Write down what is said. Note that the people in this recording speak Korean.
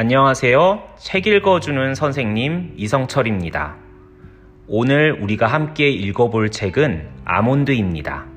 안녕하세요. 책 읽어주는 선생님 이성철입니다. 오늘 우리가 함께 읽어볼 책은 아몬드입니다.